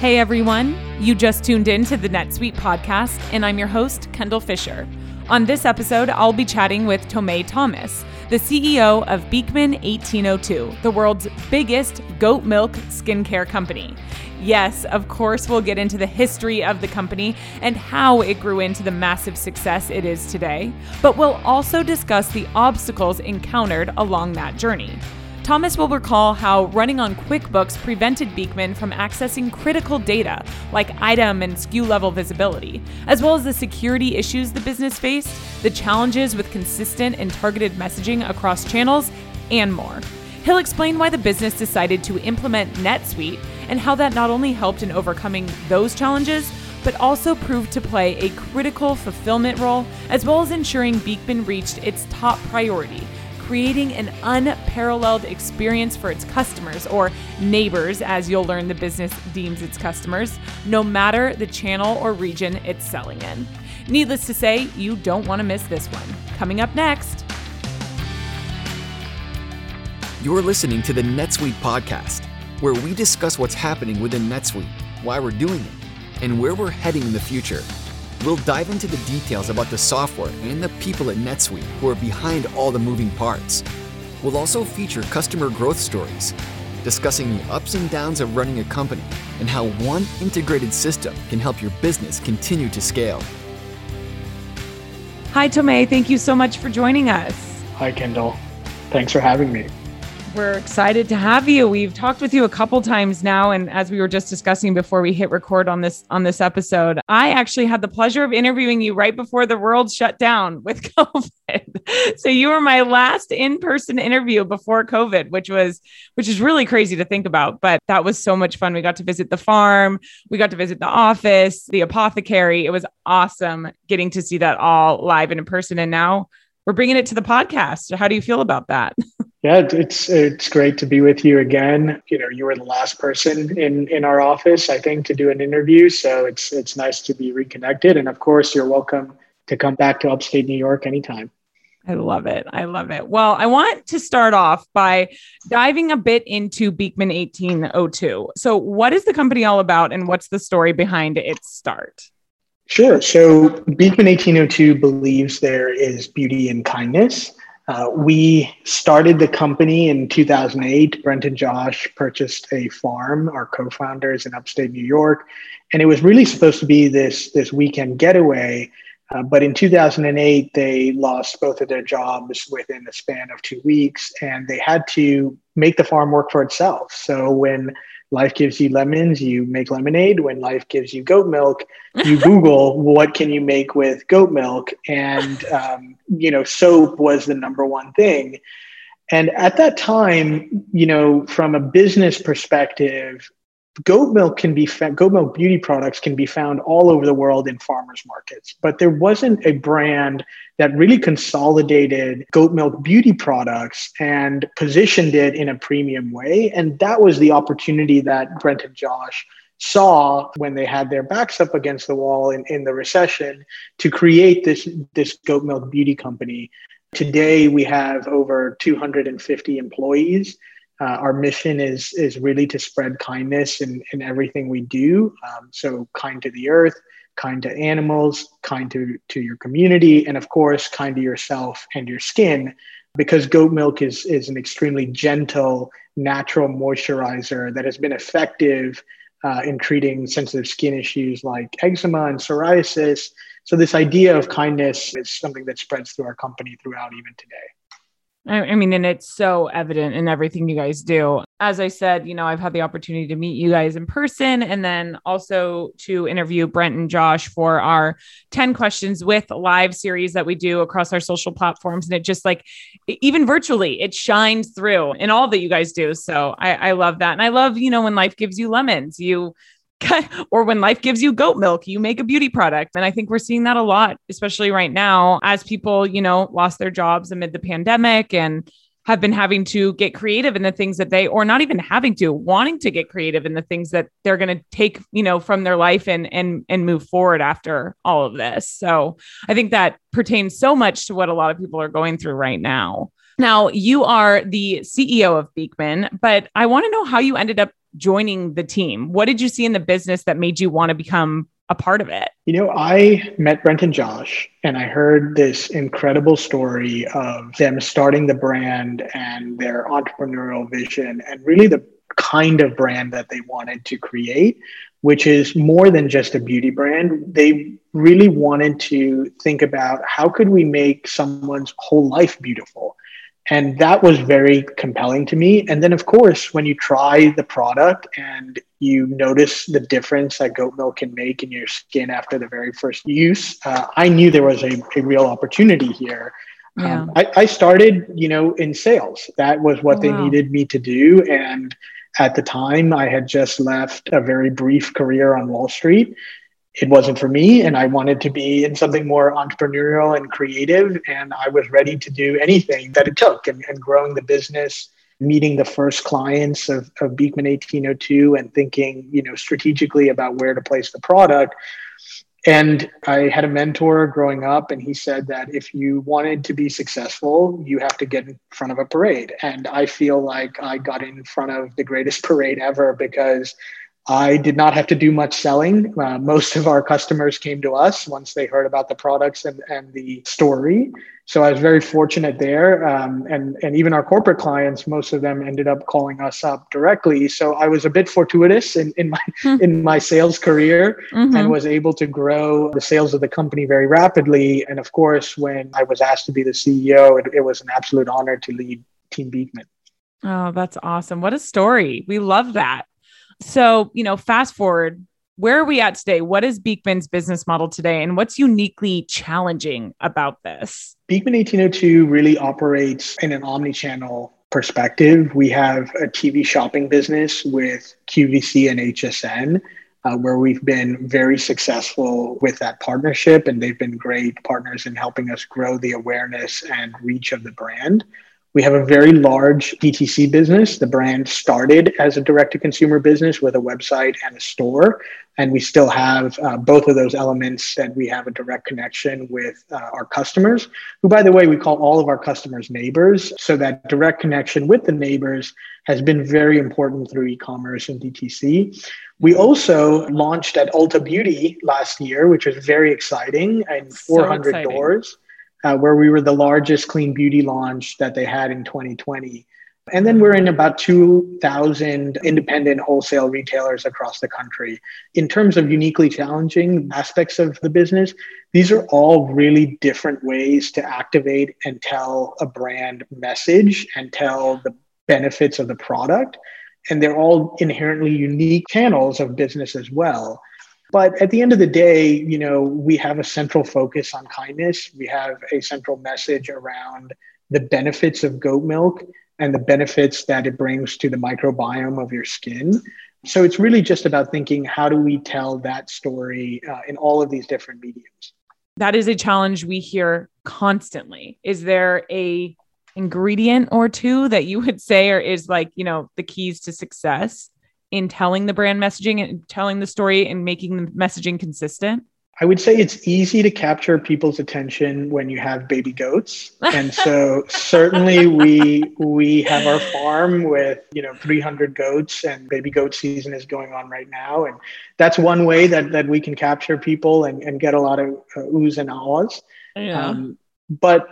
Hey everyone, you just tuned in to the NetSuite podcast, and I'm your host, Kendall Fisher. On this episode, I'll be chatting with Tomei Thomas, the CEO of Beekman 1802, the world's biggest goat milk skincare company. Yes, of course, we'll get into the history of the company and how it grew into the massive success it is today, but we'll also discuss the obstacles encountered along that journey. Thomas will recall how running on QuickBooks prevented Beekman from accessing critical data like item and SKU level visibility, as well as the security issues the business faced, the challenges with consistent and targeted messaging across channels, and more. He'll explain why the business decided to implement NetSuite and how that not only helped in overcoming those challenges, but also proved to play a critical fulfillment role, as well as ensuring Beekman reached its top priority creating an unparalleled experience for its customers, or neighbors, as you'll learn the business deems its customers, no matter the channel or region it's selling in. Needless to say, you don't want to miss this one. Coming up next. You're listening to the NetSuite podcast, where we discuss what's happening within NetSuite, why we're doing it, and where we're heading in the future. We'll dive into the details about the software and the people at NetSuite who are behind all the moving parts. We'll also feature customer growth stories, discussing the ups and downs of running a company and how one integrated system can help your business continue to scale. Hi, Tomei. Thank you so much for joining us. Hi, Kendall. Thanks for having me. We're excited to have you. We've talked with you a couple times now and as we were just discussing before we hit record on this on this episode, I actually had the pleasure of interviewing you right before the world shut down with COVID. so you were my last in-person interview before COVID, which was which is really crazy to think about, but that was so much fun. We got to visit the farm, we got to visit the office, the apothecary. It was awesome getting to see that all live and in person and now we're bringing it to the podcast. How do you feel about that? Yeah, it's it's great to be with you again. You know, you were the last person in in our office, I think, to do an interview. So it's it's nice to be reconnected. And of course, you're welcome to come back to upstate New York anytime. I love it. I love it. Well, I want to start off by diving a bit into Beekman 1802. So, what is the company all about and what's the story behind its start? Sure. So, Beekman 1802 believes there is beauty in kindness. Uh, we started the company in 2008. Brent and Josh purchased a farm, our co-founders in upstate New York, and it was really supposed to be this this weekend getaway. Uh, but in 2008, they lost both of their jobs within the span of two weeks, and they had to make the farm work for itself. So when life gives you lemons, you make lemonade. When life gives you goat milk, you Google what can you make with goat milk, and um, you know soap was the number one thing. And at that time, you know, from a business perspective, goat milk can be goat milk beauty products can be found all over the world in farmers markets but there wasn't a brand that really consolidated goat milk beauty products and positioned it in a premium way. And that was the opportunity that brent and josh saw when they had their backs up against the wall in, in the recession to create this this goat milk beauty company. Today we have over 250 employees uh, our mission is is really to spread kindness in, in everything we do. Um, so kind to the earth, kind to animals, kind to, to your community, and of course, kind to yourself and your skin, because goat milk is, is an extremely gentle, natural moisturizer that has been effective uh, in treating sensitive skin issues like eczema and psoriasis. So this idea of kindness is something that spreads through our company throughout even today. I mean, and it's so evident in everything you guys do. As I said, you know, I've had the opportunity to meet you guys in person and then also to interview Brent and Josh for our 10 questions with live series that we do across our social platforms. And it just like, even virtually, it shines through in all that you guys do. So I, I love that. And I love, you know, when life gives you lemons, you or when life gives you goat milk, you make a beauty product. And I think we're seeing that a lot, especially right now as people, you know, lost their jobs amid the pandemic and have been having to get creative in the things that they or not even having to wanting to get creative in the things that they're going to take you know from their life and and and move forward after all of this so i think that pertains so much to what a lot of people are going through right now Now, you are the CEO of Beekman, but I want to know how you ended up joining the team. What did you see in the business that made you want to become a part of it? You know, I met Brent and Josh, and I heard this incredible story of them starting the brand and their entrepreneurial vision, and really the kind of brand that they wanted to create, which is more than just a beauty brand. They really wanted to think about how could we make someone's whole life beautiful and that was very compelling to me. And then of course when you try the product and you notice the difference that goat milk can make in your skin after the very first use uh, i knew there was a, a real opportunity here. Yeah. um, I, I, started you know in sales. That was what oh, they wow. needed me to do. And at the time i had just left a very brief career on wall street it wasn't for me and i wanted to be in something more entrepreneurial and creative and i was ready to do anything that it took and, and growing the business meeting the first clients of, of beekman 1802 and thinking you know strategically about where to place the product. And i had a mentor growing up and he said that if you wanted to be successful you have to get in front of a parade. And i feel like i got in front of the greatest parade ever because I did not have to do much selling. Uh, most of our customers came to us once they heard about the products and, and the story. So I was very fortunate there. Um, and, and even our corporate clients, most of them ended up calling us up directly. So I was a bit fortuitous in, in, my, mm-hmm. in my sales career mm-hmm. and was able to grow the sales of the company very rapidly. And of course, when I was asked to be the CEO, it, it was an absolute honor to lead Team Beekman. Oh, that's awesome. What a story. We love that. So, you know, fast forward, where are we at today? What is Beekman's business model today? And what's uniquely challenging about this? Beekman 1802 really operates in an omni channel perspective. We have a TV shopping business with QVC and HSN. Uh, where we've been very successful with that partnership, and they've been great partners in helping us grow the awareness and reach of the brand. We have a very large DTC business. The brand started as a direct to consumer business with a website and a store. And we still have uh, both of those elements that we have a direct connection with uh, our customers, who, by the way, we call all of our customers neighbors. So that direct connection with the neighbors has been very important through e commerce and DTC. We also launched at Ulta Beauty last year, which was very exciting, and 400 so exciting. doors uh, where we were the largest clean beauty launch that they had in 2020. And then we're in about 2,000 independent wholesale retailers across the country. In terms of uniquely challenging aspects of the business, these are all really different ways to activate and tell a brand message and tell the benefits of the product. And they're all inherently unique channels of business as well. But at the end of the day, you know, we have a central focus on kindness. We have a central message around the benefits of goat milk and the benefits that it brings to the microbiome of your skin. So it's really just about thinking how do we tell that story uh, in all of these different mediums. That is a challenge we hear constantly. Is there a ingredient or two that you would say or is like, you know, the keys to success? In telling the brand messaging and telling the story and making the messaging consistent? I would say it's easy to capture people's attention when you have baby goats. And so certainly we we have our farm with, you know, 300 goats and baby goat season is going on right now and that's one way that that we can capture people and, and get a lot of uh, oohs and ahs. Yeah. Um, but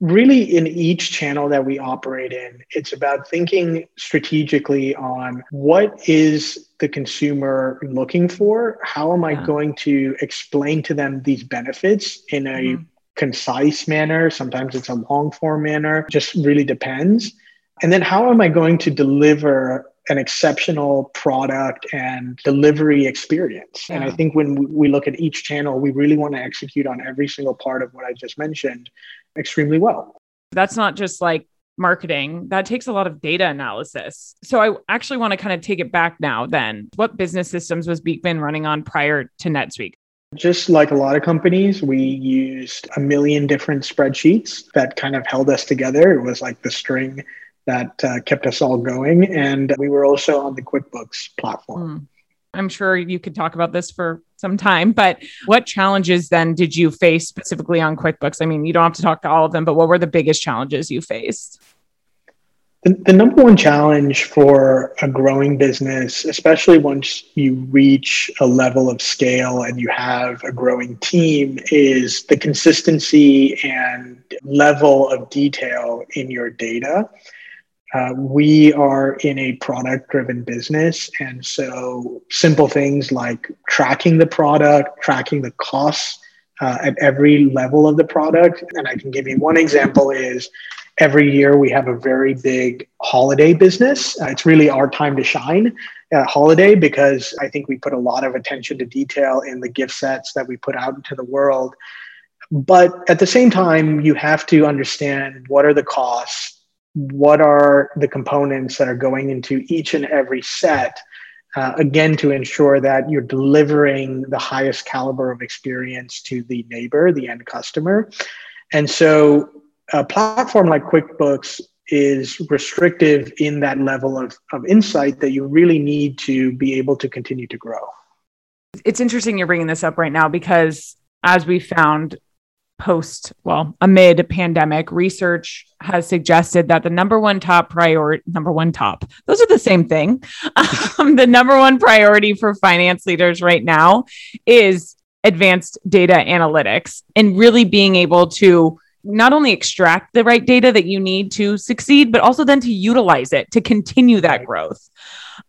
really in each channel that we operate in it's about thinking strategically on what is the consumer looking for how am i yeah. going to explain to them these benefits in a mm-hmm. concise manner sometimes it's a long form manner just really depends and then how am i going to deliver an exceptional product and delivery experience. Yeah. And I think when we look at each channel, we really want to execute on every single part of what I just mentioned extremely well. That's not just like marketing, that takes a lot of data analysis. So I actually want to kind of take it back now then. What business systems was Beekman running on prior to NetSuite? Just like a lot of companies, we used a million different spreadsheets that kind of held us together. It was like the string that uh, kept us all going. And we were also on the QuickBooks platform. Mm. I'm sure you could talk about this for some time, but what challenges then did you face specifically on QuickBooks? I mean, you don't have to talk to all of them, but what were the biggest challenges you faced? The, the number one challenge for a growing business, especially once you reach a level of scale and you have a growing team, is the consistency and level of detail in your data. Uh, we are in a product driven business. And so simple things like tracking the product, tracking the costs uh, at every level of the product. And I can give you one example is every year we have a very big holiday business. Uh, it's really our time to shine holiday because I think we put a lot of attention to detail in the gift sets that we put out into the world. But at the same time, you have to understand what are the costs, what are the components that are going into each and every set. Uh, again, to ensure that you're delivering the highest caliber of experience to the neighbor, the end customer. And so a platform like QuickBooks is restrictive in that level of, of insight that you really need to be able to continue to grow. It's interesting you're bringing this up right now because as we found post, well, amid pandemic, research has suggested that the number one top priority, number one top, those are the same thing. Um, the number one priority for finance leaders right now is advanced data analytics and really being able to not only extract the right data that you need to succeed, but also then to utilize it to continue that growth.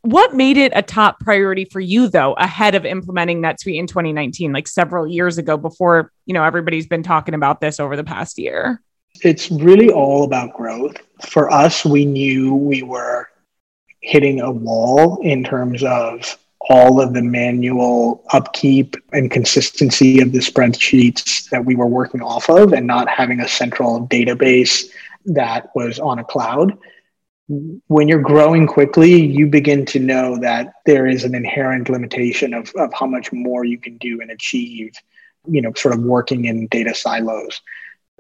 What made it a top priority for you though ahead of implementing NetSuite in 2019 like several years ago before, you know, everybody's been talking about this over the past year? It's really all about growth. For us, we knew we were hitting a wall in terms of all of the manual upkeep and consistency of the spreadsheets that we were working off of and not having a central database that was on a cloud. When you're growing quickly, you begin to know that there is an inherent limitation of, of how much more you can do and achieve, you know, sort of working in data silos.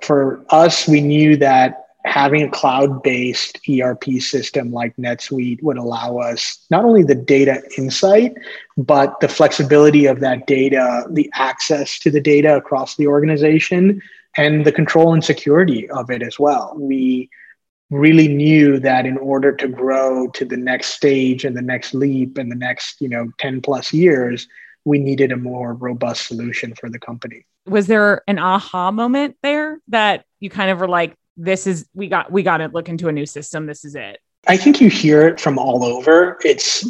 For us, we knew that having a cloud-based ERP system like NetSuite would allow us not only the data insight, but the flexibility of that data, the access to the data across the organization, and the control and security of it as well. We really knew that in order to grow to the next stage and the next leap and the next, you know, 10 plus years, we needed a more robust solution for the company. Was there an aha moment there that you kind of were like, this is we got we got to look into a new system. This is it. I think you hear it from all over. It's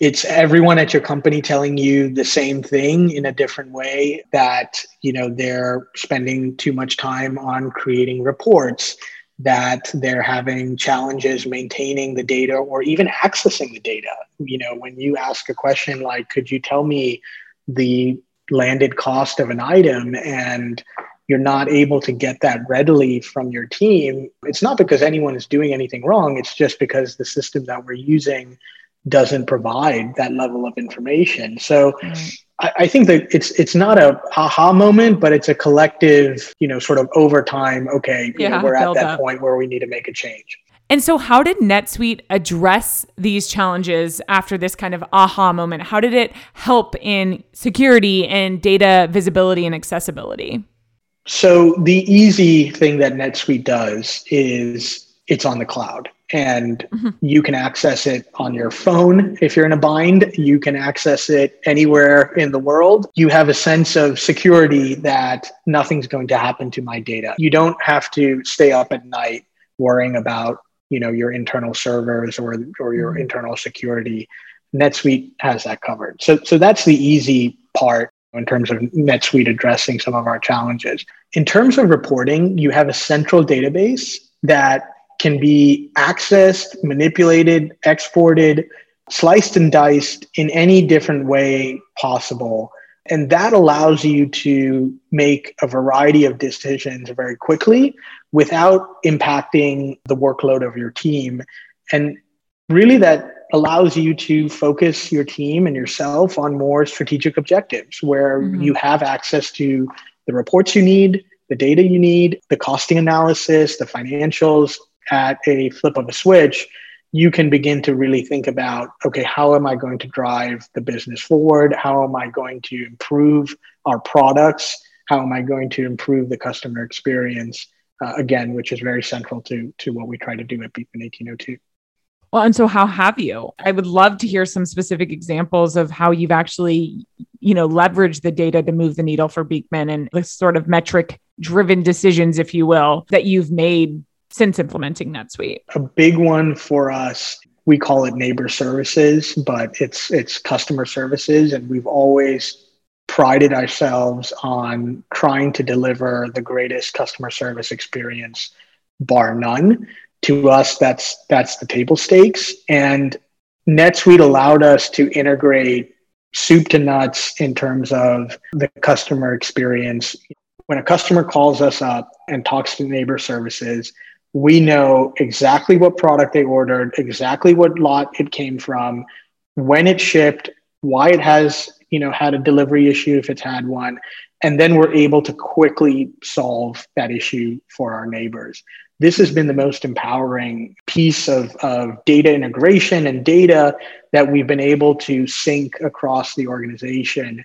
it's everyone at your company telling you the same thing in a different way that you know they're spending too much time on creating reports that they're having challenges maintaining the data or even accessing the data. You know when you ask a question like could you tell me the landed cost of an item? and you're not able to get that readily from your team, it's not because anyone is doing anything wrong. It's just because the system that we're using doesn't provide that level of information. So mm. I, I, think that it's it's not a aha moment, but it's a collective, you know, sort of over time. Okay, yeah, know, we're at that up. point where we need to make a change. And so, how did NetSuite address these challenges after this kind of aha moment? How did it help in security and data visibility and accessibility? So the easy thing that NetSuite does is it's on the cloud and mm-hmm. you can access it on your phone. If you're in a bind, you can access it anywhere in the world. You have a sense of security that nothing's going to happen to my data. You don't have to stay up at night worrying about, you know, your internal servers or or your mm-hmm. internal security. NetSuite has that covered. So so that's the easy part in terms of NetSuite addressing some of our challenges. In terms of reporting, you have a central database that can be accessed, manipulated, exported, sliced and diced in any different way possible. And that allows you to make a variety of decisions very quickly without impacting the workload of your team. And really, that allows you to focus your team and yourself on more strategic objectives where mm-hmm. you have access to the reports you need, the data you need, the costing analysis, the financials at a flip of a switch. you can begin to really think about okay, how am I going to drive the business forward? How am I going to improve our products? How am I going to improve the customer experience? Uh, again, which is very central to, to what we try to do at Beekman 1802. Well, and so how have you? I would love to hear some specific examples of how you've actually, you know, leveraged the data to move the needle for Beekman and the sort of metric driven decisions, if you will, that you've made since implementing NetSuite. A big one for us, we call it neighbor services, but it's it's customer services and we've always prided ourselves on trying to deliver the greatest customer service experience bar none to us that's that's the table stakes. And netsuite allowed us to integrate soup to nuts in terms of the customer experience. When a customer calls us up and talks to neighbor services we know exactly what product they ordered exactly what lot it came from when it shipped why it has you know had a delivery issue if it's had one and then we're able to quickly solve that issue for our neighbors this has been the most empowering piece of, of data integration and data that we've been able to sync across the organization.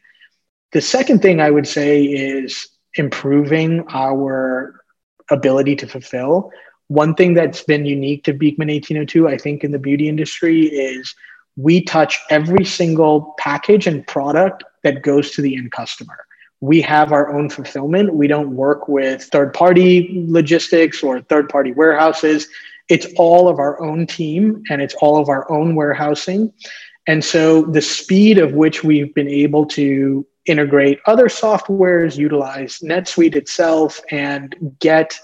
The second thing I would say is improving our ability to fulfill. One thing that's been unique to Beekman 1802, I think, in the beauty industry is we touch every single package and product that goes to the end customer we have our own fulfillment. We don't work with third party logistics or third party warehouses. It's all of our own team and it's all of our own warehousing. And so the speed of which we've been able to integrate other softwares, utilize NetSuite itself, and get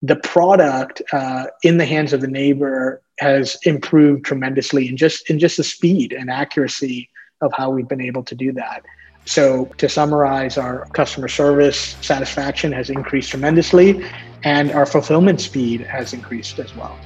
the product uh, in the hands of the neighbor has improved tremendously in just in just the speed and accuracy of how we've been able to do that. So, to summarize, our customer service satisfaction has increased tremendously, and our fulfillment speed has increased as well.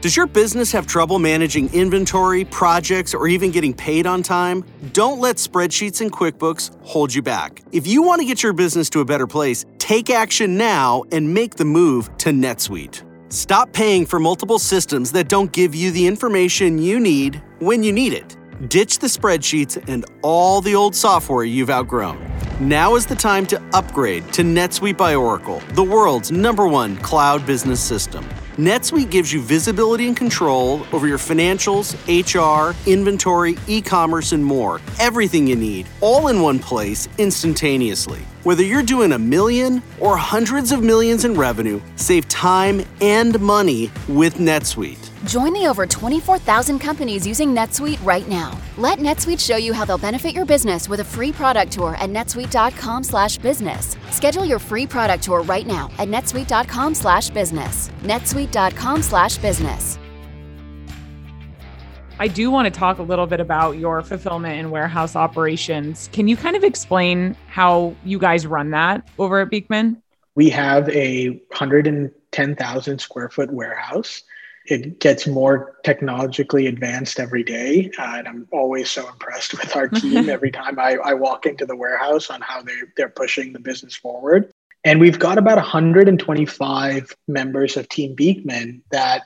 Does your business have trouble managing inventory, projects, or even getting paid on time? Don't let spreadsheets and QuickBooks hold you back. If you want to get your business to a better place, take action now and make the move to NetSuite. Stop paying for multiple systems that don't give you the information you need when you need it. Ditch the spreadsheets and all the old software you've outgrown. Now is the time to upgrade to NetSuite by Oracle, the world's number one cloud business system. NetSuite gives you visibility and control over your financials, HR, inventory, e commerce, and more. Everything you need, all in one place, instantaneously. Whether you're doing a million or hundreds of millions in revenue, save time and money with NetSuite. Join the over 24,000 companies using NetSuite right now. Let NetSuite show you how they'll benefit your business with a free product tour at netsuite.com/business. Schedule your free product tour right now at netsuite.com/business. netsuite.com/business. I do want to talk a little bit about your fulfillment and warehouse operations. Can you kind of explain how you guys run that over at Beekman? We have a 110,000 square foot warehouse it gets more technologically advanced every day. Uh, and I'm always so impressed with our team every time I, I walk into the warehouse on how they, they're pushing the business forward. And we've got about 125 members of Team Beekman that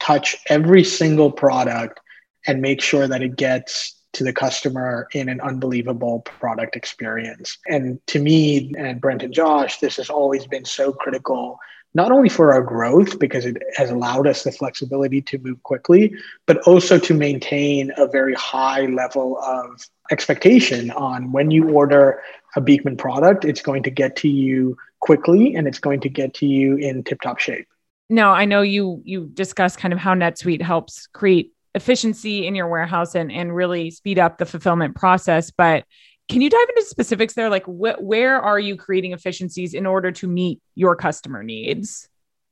touch every single product and make sure that it gets to the customer in an unbelievable product experience. And to me and Brent and Josh, this has always been so critical not only for our growth because it has allowed us the flexibility to move quickly, but also to maintain a very high level of expectation on when you order a Beekman product, it's going to get to you quickly and it's going to get to you in tip top shape. Now, I know you you discussed kind of how NetSuite helps create efficiency in your warehouse and, and really speed up the fulfillment process, but can you dive into specifics there? Like, wh- where are you creating efficiencies in order to meet your customer needs?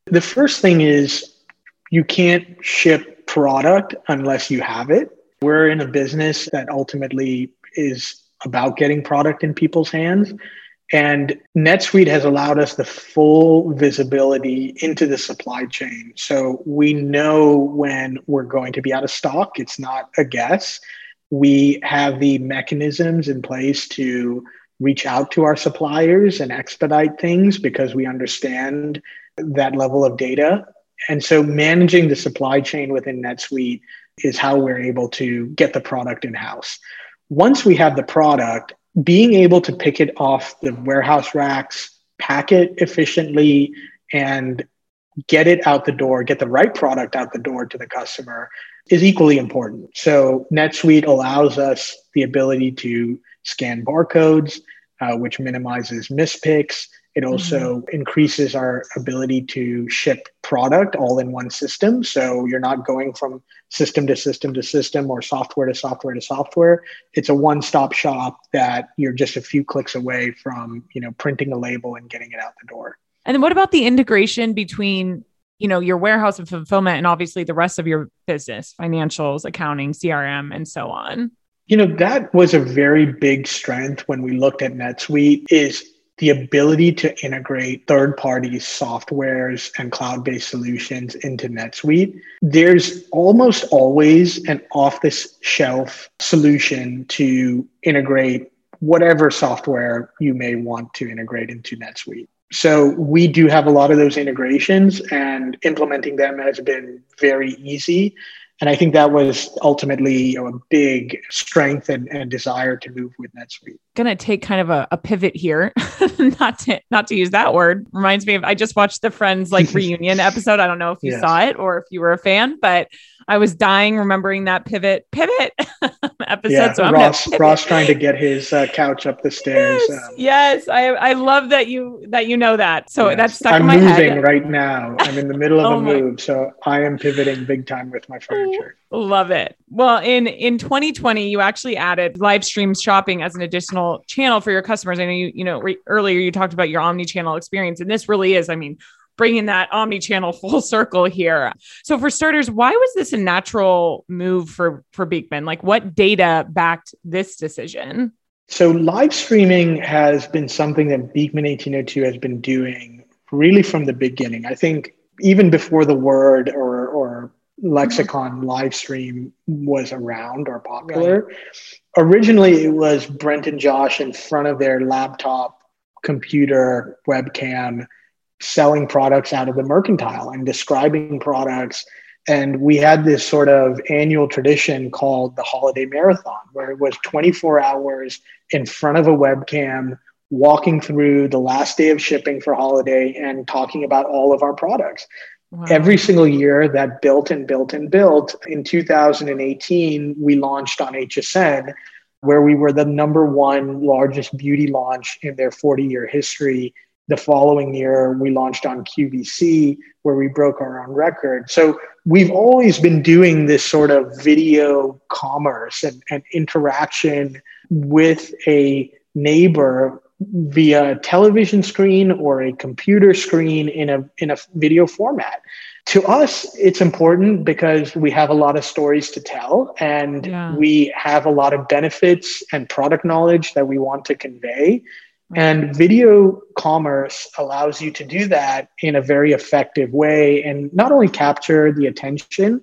The first thing is you can't ship product unless you have it. We're in a business that ultimately is about getting product in people's hands. And NetSuite has allowed us the full visibility into the supply chain. So we know when we're going to be out of stock. It's not a guess we have the mechanisms in place to reach out to our suppliers and expedite things because we understand that level of data. And so managing the supply chain within NetSuite is how we're able to get the product in house. Once we have the product, being able to pick it off the warehouse racks, pack it efficiently, and get it out the door, get the right product out the door to the customer is equally important. So NetSuite allows us the ability to scan barcodes, uh, which minimizes mispicks. It also mm-hmm. increases our ability to ship product all in one system. So you're not going from system to system to system or software to software to software. It's a one-stop shop that you're just a few clicks away from, you know, printing a label and getting it out the door. And then what about the integration between, you know, your warehouse and fulfillment and obviously the rest of your business, financials, accounting, CRM, and so on? You know, that was a very big strength when we looked at NetSuite is the ability to integrate third party softwares and cloud based solutions into NetSuite. There's almost always an off the shelf solution to integrate whatever software you may want to integrate into NetSuite. So we do have a lot of those integrations and implementing them has been very easy. And I think that was ultimately you know, a big strength and, and, desire to move with NetSuite. Gonna take kind of a, a pivot here, not to not to use that word. Reminds me of I just watched the Friends like reunion episode. I don't know if you yes. saw it or if you were a fan, but I was dying remembering that pivot pivot episode. Yeah, so Ross Ross trying to get his uh, couch up the stairs. Yes, um, yes, I I love that you that you know that. So yes. that's stuck I'm in my moving head. right now. I'm in the middle of oh a move, so I am pivoting big time with my Love it. Well, in in 2020, you actually added live stream shopping as an additional channel for your customers. I know you you know re- earlier you talked about your omni-channel experience, and this really is. I mean bringing that omni-channel full circle here. So for starters, why was this a natural move for for Beekman? Like what data backed this decision? So live streaming has been something that Beekman 1802 has been doing really from the beginning. I think even before the word or or lexicon live stream was around or popular. Right. Originally, it was Brent and Josh in front of their laptop, computer, webcam, selling products out of the mercantile and describing products. And we had this sort of annual tradition called the Holiday Marathon, where it was 24 hours in front of a webcam, walking through the last day of shipping for holiday and talking about all of our products. Wow. Every single year that built and built and built. In 2018, we launched on HSN, where we were the number one largest beauty launch in their 40 year history the following year, we launched on QVC, where we broke our own record. So we've always been doing this sort of video commerce and, and interaction with a neighbor via a television screen or a computer screen in a in a video format. To us, it's important because we have a lot of stories to tell and yeah. we have a lot of benefits and product knowledge that we want to convey. And video commerce allows you to do that in a very effective way and not only capture the attention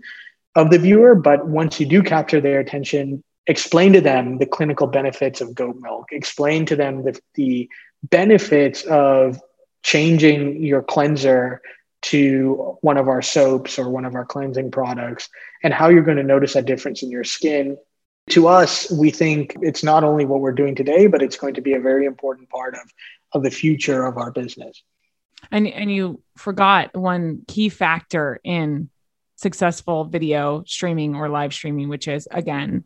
of the viewer, but once you do capture their attention, explain to them the clinical benefits of goat milk, explain to them the, the benefits of changing your cleanser to one of our soaps or one of our cleansing products and how you're going to notice a difference in your skin to us, we think it's not only what we're doing today, but it's going to be a very important part of, of the future of our business. And, and you forgot one key factor in successful video streaming or live streaming, which is again,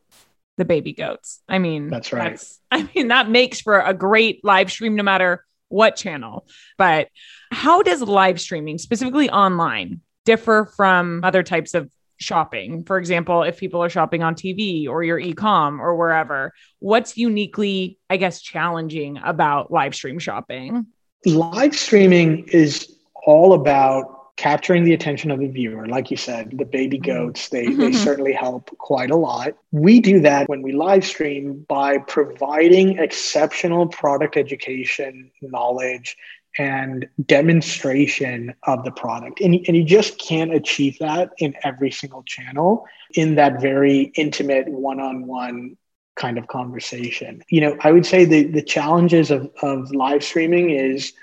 the baby goats. I mean, that's right. That's, I mean, that makes for a great live stream no matter what channel. But how does live streaming, specifically online, differ from other types of shopping. For example, if people are shopping on TV or your e-com or wherever, what's uniquely, I guess, challenging about live stream shopping? Live streaming is all about capturing the attention of the viewer like you said the baby mm-hmm. goats they, they mm-hmm. certainly help quite a lot we do that when we live stream by providing exceptional product education knowledge and demonstration of the product. And, and you just can't achieve that in every single channel in that very intimate one on one kind of conversation. You know, I would say the, the challenges of, of live streaming is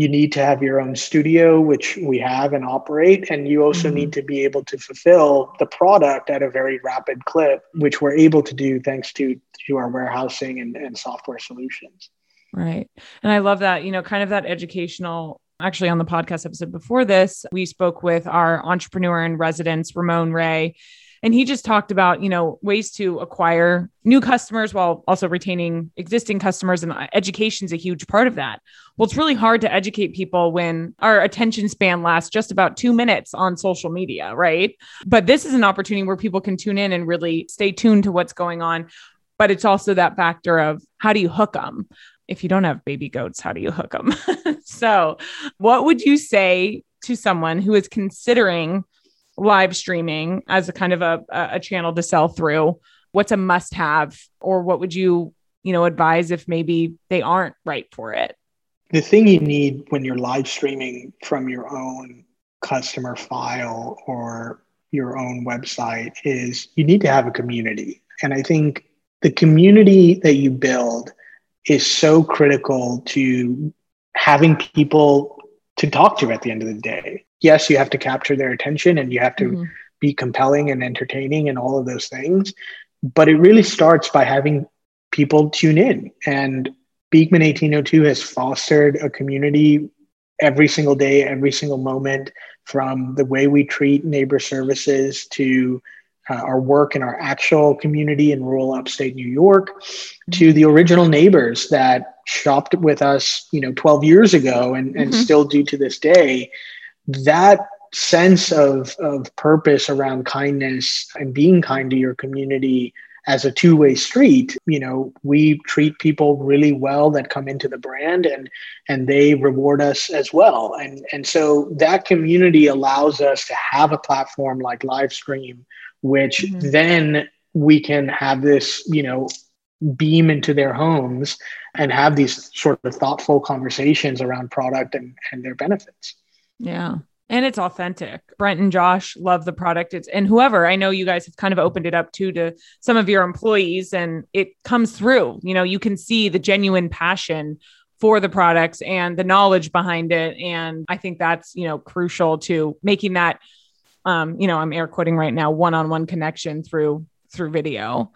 you need to have your own studio, which we have and operate. And you also mm-hmm. need to be able to fulfill the product at a very rapid clip, which we're able to do thanks to, to our warehousing and, and software solutions. Right. And I love that, you know, kind of that educational Actually, on the podcast episode before this, we spoke with our entrepreneur in residence, Ramon Ray, and he just talked about you know ways to acquire new customers while also retaining existing customers and education is a huge part of that. Well it's really hard to educate people when our attention span lasts just about two minutes on social media right? But this is an opportunity where people can tune in and really stay tuned to what's going on. But it's also that factor of how do you hook them if you don't have baby goats, how do you hook them? so, what would you say to someone who is considering live streaming as a kind of a, a channel to sell through? What's a must have, or what would you, you know, advise if maybe they aren't right for it? The thing you need when you're live streaming from your own customer file or your own website is you need to have a community. And I think the community that you build is so critical to having people to talk to at the end of the day. Yes, you have to capture their attention and you have to mm-hmm. be compelling and entertaining and all of those things. But it really starts by having people tune in. And Beekman 1802 has fostered a community every single day, every single moment, from the way we treat neighbor services to uh, our work in our actual community in rural upstate New York to the original neighbors that shopped with us, you know, 12 years ago and, and mm-hmm. still do to this day. That sense of, of purpose around kindness and being kind to your community as a two-way street you know we treat people really well that come into the brand and and they reward us as well and and so that community allows us to have a platform like livestream which mm-hmm. then we can have this, you know, beam into their homes and have these sort of thoughtful conversations around product and, and their benefits. Yeah. And it's authentic. Brent and Josh love the product. It's and whoever I know you guys have kind of opened it up too to some of your employees and it comes through. You know, you can see the genuine passion for the products and the knowledge behind it. And I think that's, you know, crucial to making that um, you know, I'm air quoting right now, one-on-one connection through through video.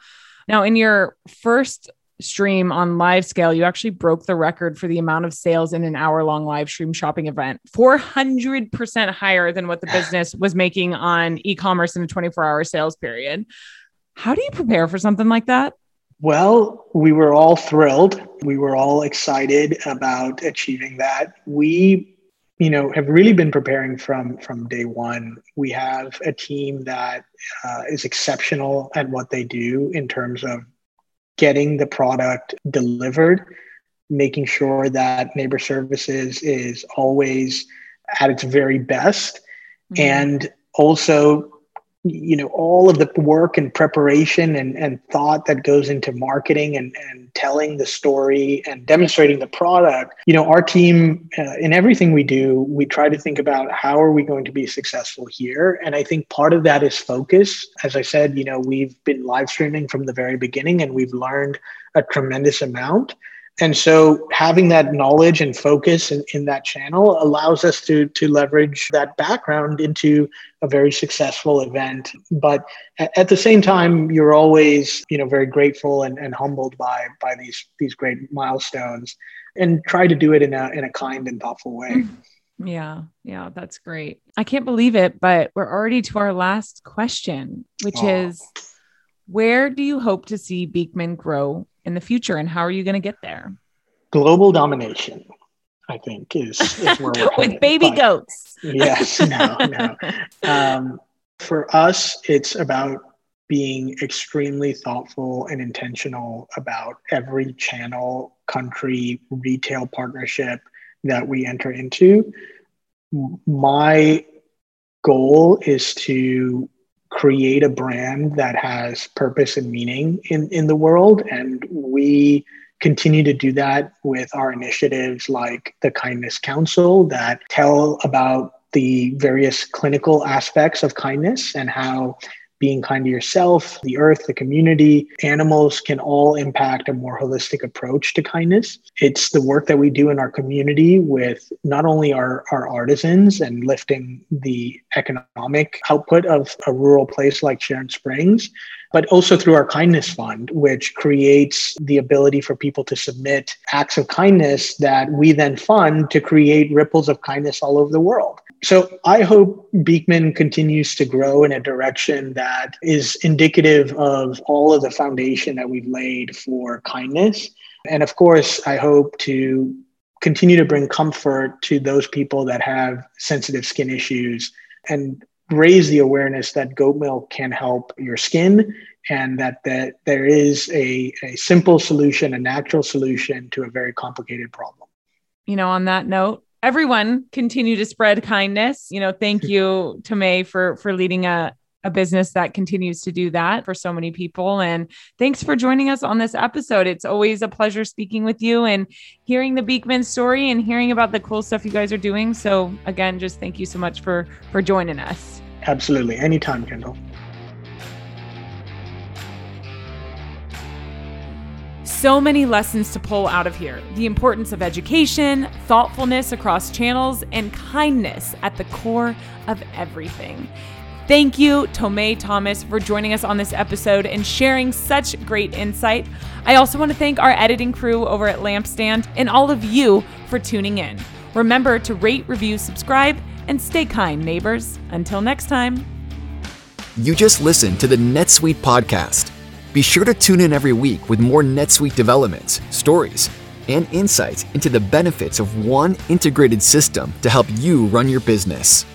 Now, in your first stream on Livescale, you actually broke the record for the amount of sales in an hour long live stream shopping event, 400% higher than what the business was making on e commerce in a 24 hour sales period. How do you prepare for something like that? Well, we were all thrilled. We were all excited about achieving that. We you know have really been preparing from from day one we have a team that uh, is exceptional at what they do in terms of getting the product delivered making sure that neighbor services is always at its very best mm-hmm. and also you know all of the work and preparation and, and thought that goes into marketing and, and telling the story and demonstrating the product you know our team uh, in everything we do we try to think about how are we going to be successful here. And i think part of that is focus. As i said you know we've been live streaming from the very beginning and we've learned a tremendous amount and so having that knowledge and focus in, in that channel allows us to to leverage that background into a very successful event. But at, the same time you're always you know very grateful and, and humbled by by these these great milestones and try to do it in a in a kind and thoughtful way. Mm-hmm. yeah. Yeah. That's great. I can't believe it but we're already to our last question which oh. is where do you hope to see beekman grow in the future and how are you going to get there? Global domination, I think, is, is where we're with baby but goats. yes, no, no. Um, for us, it's about being extremely thoughtful and intentional about every channel, country, retail partnership that we enter into. My goal is to create a brand that has purpose and meaning in, in the world. And we continue to do that with our initiatives like the Kindness Council that tell about the various clinical aspects of kindness and how being kind to yourself, the earth, the community, animals can all impact a more holistic approach to kindness. It's the work that we do in our community with not only our, our artisans and lifting the economic output of a rural place like Sharon Springs, but also through our kindness fund, which creates the ability for people to submit acts of kindness that we then fund to create ripples of kindness all over the world. So I hope Beekman continues to grow in a direction that is indicative of all of the foundation that we've laid for kindness. And of course, I hope to continue to bring comfort to those people that have sensitive skin issues and raise the awareness that goat milk can help your skin and that, that there is a, a simple solution, a natural solution to a very complicated problem. You know, on that note, everyone continue to spread kindness. You know, thank you, Tomei for for leading a a business that continues to do that for so many people. And thanks for joining us on this episode. It's always a pleasure speaking with you and hearing the Beekman story and hearing about the cool stuff you guys are doing. So again, just thank you so much for for joining us. Absolutely. Anytime, Kendall. So many lessons to pull out of here the importance of education, thoughtfulness across channels, and kindness at the core of everything. Thank you, Tomei Thomas, for joining us on this episode and sharing such great insight. I also want to thank our editing crew over at Lampstand and all of you for tuning in. Remember to rate, review, subscribe, and stay kind, neighbors. Until next time. You just listened to the NetSuite podcast. Be sure to tune in every week with more NetSuite developments, stories, and insights into the benefits of one integrated system to help you run your business.